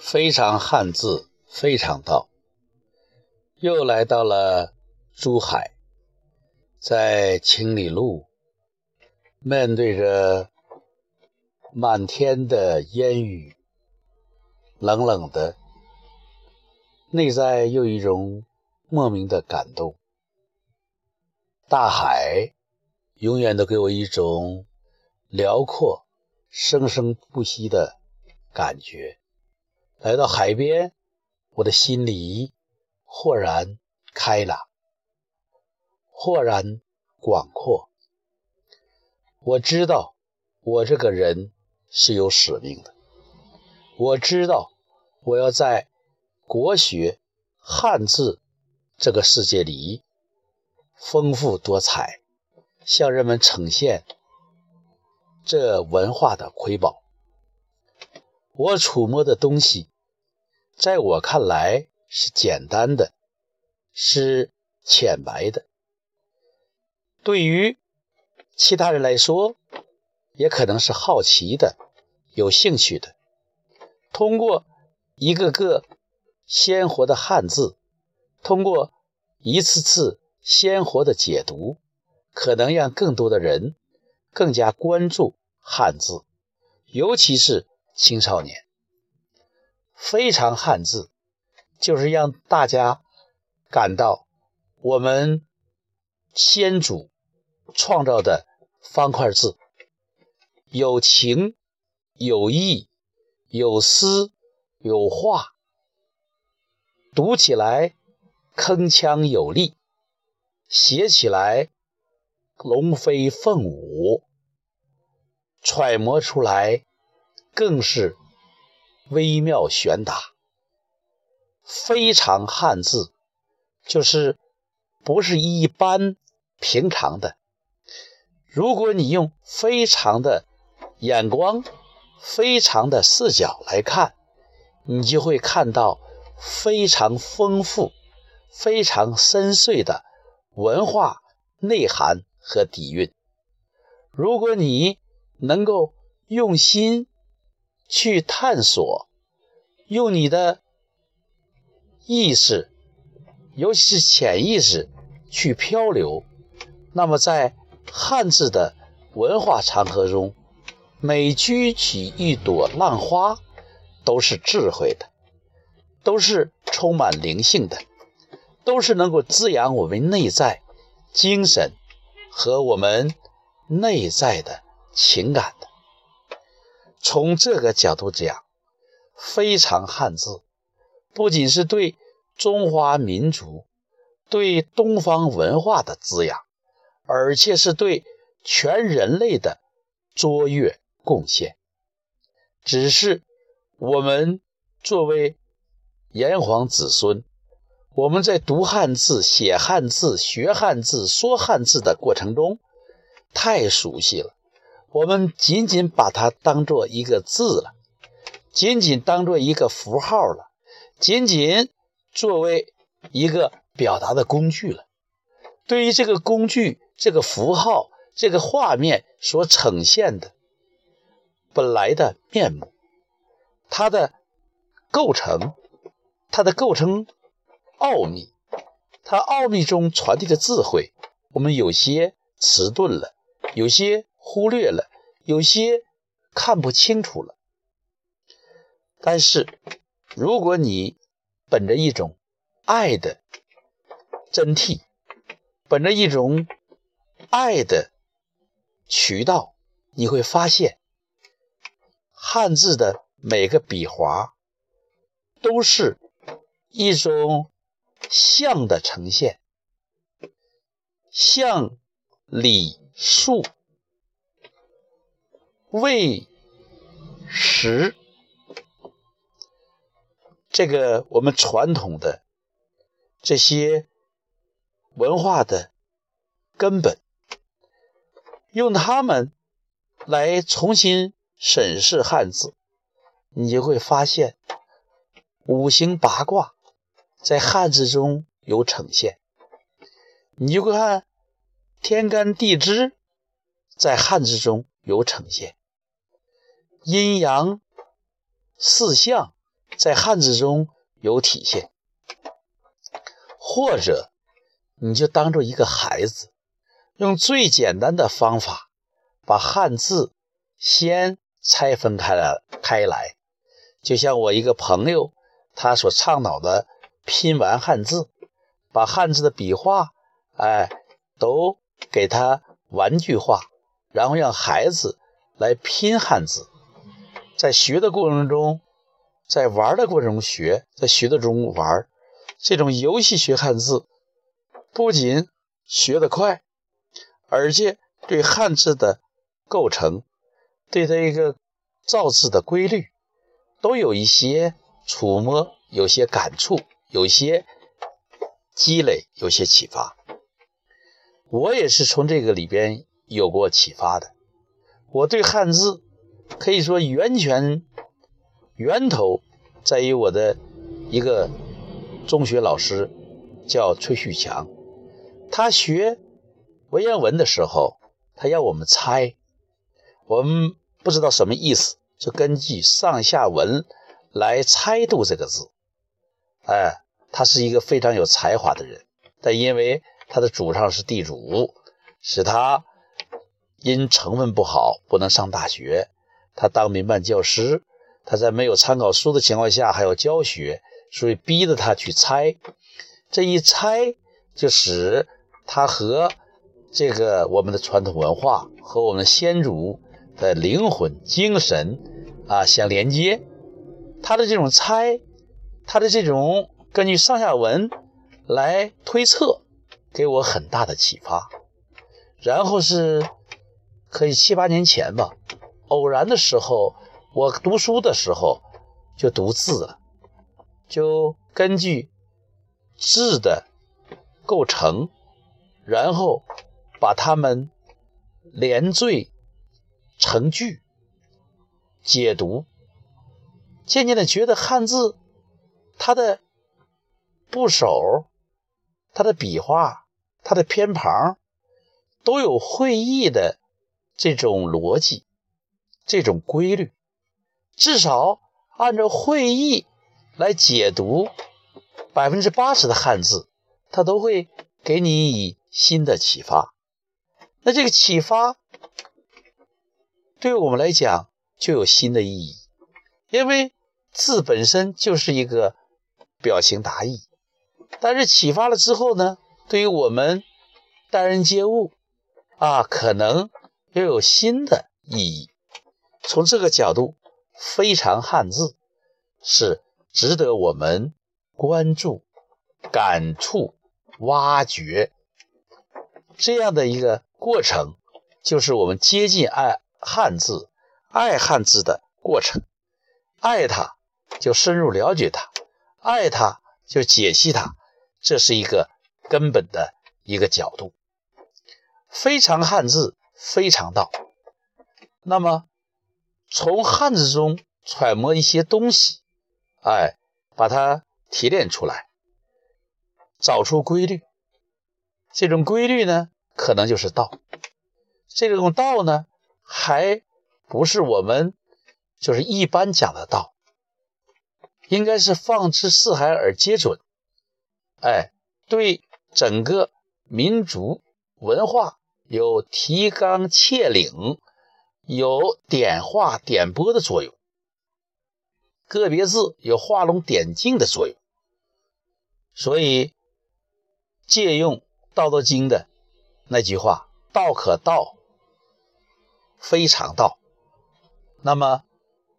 非常汉字，非常道。又来到了珠海，在青里路，面对着满天的烟雨，冷冷的，内在又一种莫名的感动。大海永远都给我一种辽阔、生生不息的感觉。来到海边，我的心里豁然开朗，豁然广阔。我知道，我这个人是有使命的。我知道，我要在国学、汉字这个世界里丰富多彩，向人们呈现这文化的瑰宝。我触摸的东西，在我看来是简单的，是浅白的。对于其他人来说，也可能是好奇的、有兴趣的。通过一个个鲜活的汉字，通过一次次鲜活的解读，可能让更多的人更加关注汉字，尤其是。青少年非常汉字，就是让大家感到我们先祖创造的方块字有情有义有思有画，读起来铿锵有力，写起来龙飞凤舞，揣摩出来。更是微妙玄达，非常汉字，就是不是一般平常的。如果你用非常的眼光、非常的视角来看，你就会看到非常丰富、非常深邃的文化内涵和底蕴。如果你能够用心。去探索，用你的意识，尤其是潜意识去漂流。那么，在汉字的文化长河中，每举起一朵浪花，都是智慧的，都是充满灵性的，都是能够滋养我们内在精神和我们内在的情感的。从这个角度讲，非常汉字不仅是对中华民族、对东方文化的滋养，而且是对全人类的卓越贡献。只是我们作为炎黄子孙，我们在读汉字、写汉字、学汉字、说汉字的过程中，太熟悉了。我们仅仅把它当做一个字了，仅仅当做一个符号了，仅仅作为一个表达的工具了。对于这个工具、这个符号、这个画面所呈现的本来的面目，它的构成、它的构成奥秘、它奥秘中传递的智慧，我们有些迟钝了，有些。忽略了，有些看不清楚了。但是，如果你本着一种爱的真谛，本着一种爱的渠道，你会发现，汉字的每个笔划都是一种象的呈现，象、理、数。为实，这个我们传统的这些文化的根本，用它们来重新审视汉字，你就会发现五行八卦在汉字中有呈现，你就会看天干地支在汉字中有呈现。阴阳四象在汉字中有体现，或者你就当做一个孩子，用最简单的方法把汉字先拆分开了开来，就像我一个朋友他所倡导的拼完汉字，把汉字的笔画，哎，都给他玩具化，然后让孩子来拼汉字。在学的过程中，在玩的过程中学，在学的中玩，这种游戏学汉字，不仅学得快，而且对汉字的构成，对它一个造字的规律，都有一些触摸，有些感触，有些积累，有些启发。我也是从这个里边有过启发的。我对汉字。可以说，源泉源头在于我的一个中学老师，叫崔旭强。他学文言文的时候，他要我们猜，我们不知道什么意思，就根据上下文来猜度这个字。哎，他是一个非常有才华的人，但因为他的祖上是地主，使他因成分不好，不能上大学。他当民办教师，他在没有参考书的情况下还要教学，所以逼着他去猜。这一猜，就使他和这个我们的传统文化和我们先祖的灵魂、精神啊相连接。他的这种猜，他的这种根据上下文来推测，给我很大的启发。然后是可以七八年前吧。偶然的时候，我读书的时候就读字了，就根据字的构成，然后把它们连缀成句解读，渐渐的觉得汉字它的部首、它的笔画、它的偏旁都有会意的这种逻辑。这种规律，至少按照会意来解读百分之八十的汉字，它都会给你以新的启发。那这个启发对我们来讲就有新的意义，因为字本身就是一个表情达意，但是启发了之后呢，对于我们待人接物啊，可能又有新的意义。从这个角度，非常汉字是值得我们关注、感触、挖掘这样的一个过程，就是我们接近爱汉字、爱汉字的过程。爱它，就深入了解它；爱它，就解析它。这是一个根本的一个角度。非常汉字，非常道。那么。从汉字中揣摩一些东西，哎，把它提炼出来，找出规律。这种规律呢，可能就是道。这种道呢，还不是我们就是一般讲的道，应该是放之四海而皆准。哎，对整个民族文化有提纲挈领。有点画点拨的作用，个别字有画龙点睛的作用，所以借用《道德经》的那句话“道可道，非常道”。那么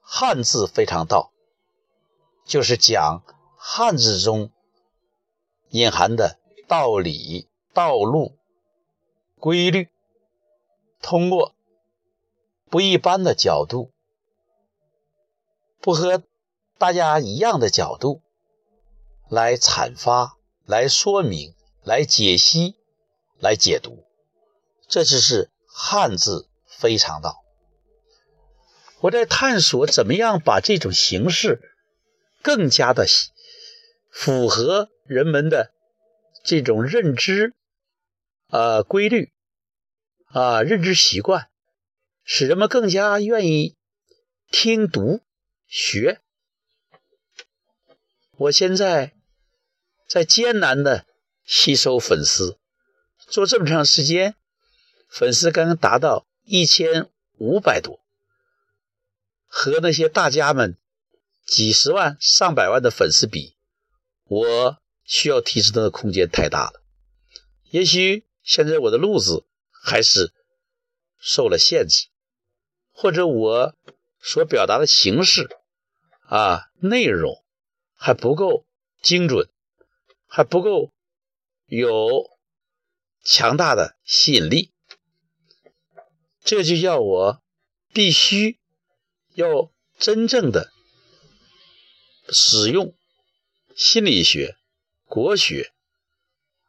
汉字非常道，就是讲汉字中隐含的道理、道路、规律，通过。不一般的角度，不和大家一样的角度来阐发、来说明、来解析、来解读，这就是汉字非常道。我在探索怎么样把这种形式更加的符合人们的这种认知啊规律啊认知习惯。使人们更加愿意听读学，我现在在艰难的吸收粉丝，做这么长时间，粉丝刚刚达到一千五百多，和那些大家们几十万、上百万的粉丝比，我需要提升的空间太大了。也许现在我的路子还是受了限制，或者我所表达的形式啊内容还不够精准，还不够有强大的吸引力。这就要我必须要真正的使用心理学、国学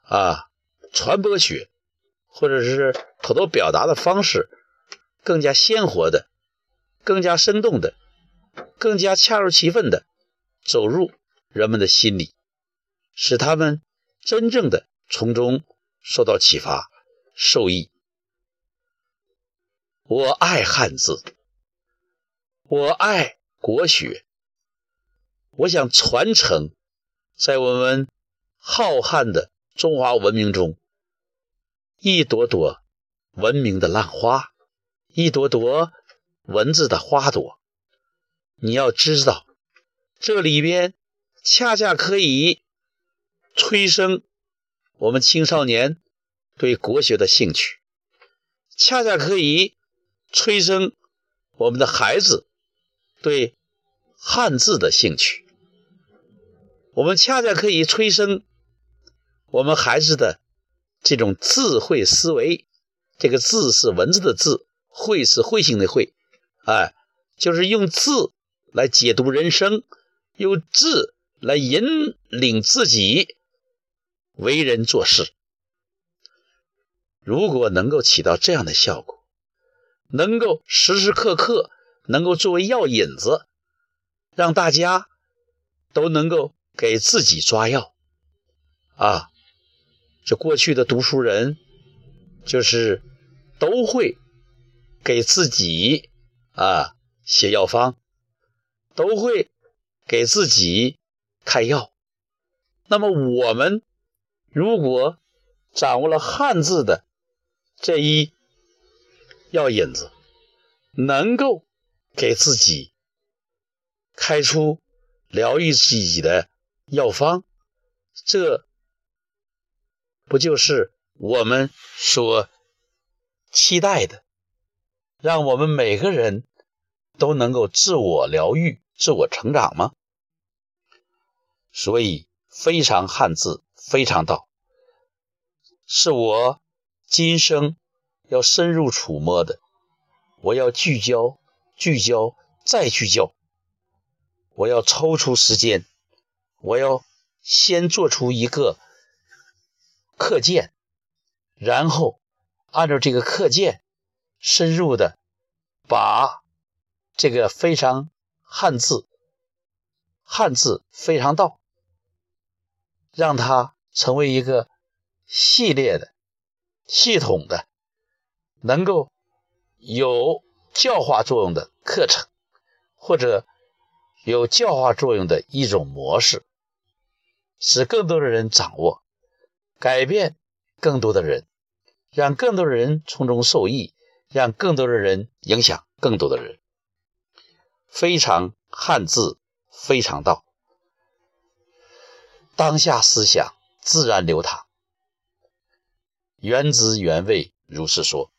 啊。传播学，或者是口头表达的方式，更加鲜活的、更加生动的、更加恰如其分的走入人们的心里，使他们真正的从中受到启发、受益。我爱汉字，我爱国学，我想传承在我们浩瀚的中华文明中。一朵朵文明的浪花，一朵朵文字的花朵。你要知道，这里边恰恰可以催生我们青少年对国学的兴趣，恰恰可以催生我们的孩子对汉字的兴趣。我们恰恰可以催生我们孩子的。这种智慧思维，这个“智”是文字的“智”，“慧”是慧性的“慧”，哎，就是用字来解读人生，用字来引领自己为人做事。如果能够起到这样的效果，能够时时刻刻能够作为药引子，让大家都能够给自己抓药啊。这过去的读书人，就是都会给自己啊写药方，都会给自己开药。那么我们如果掌握了汉字的这一药引子，能够给自己开出疗愈自己的药方，这。不就是我们所期待的，让我们每个人都能够自我疗愈、自我成长吗？所以，非常汉字，非常道，是我今生要深入触摸的。我要聚焦、聚焦、再聚焦。我要抽出时间，我要先做出一个。课件，然后按照这个课件，深入的把这个非常汉字、汉字非常道，让它成为一个系列的、系统的，能够有教化作用的课程，或者有教化作用的一种模式，使更多的人掌握。改变更多的人，让更多的人从中受益，让更多的人影响更多的人。非常汉字，非常道，当下思想自然流淌，原汁原味如是说。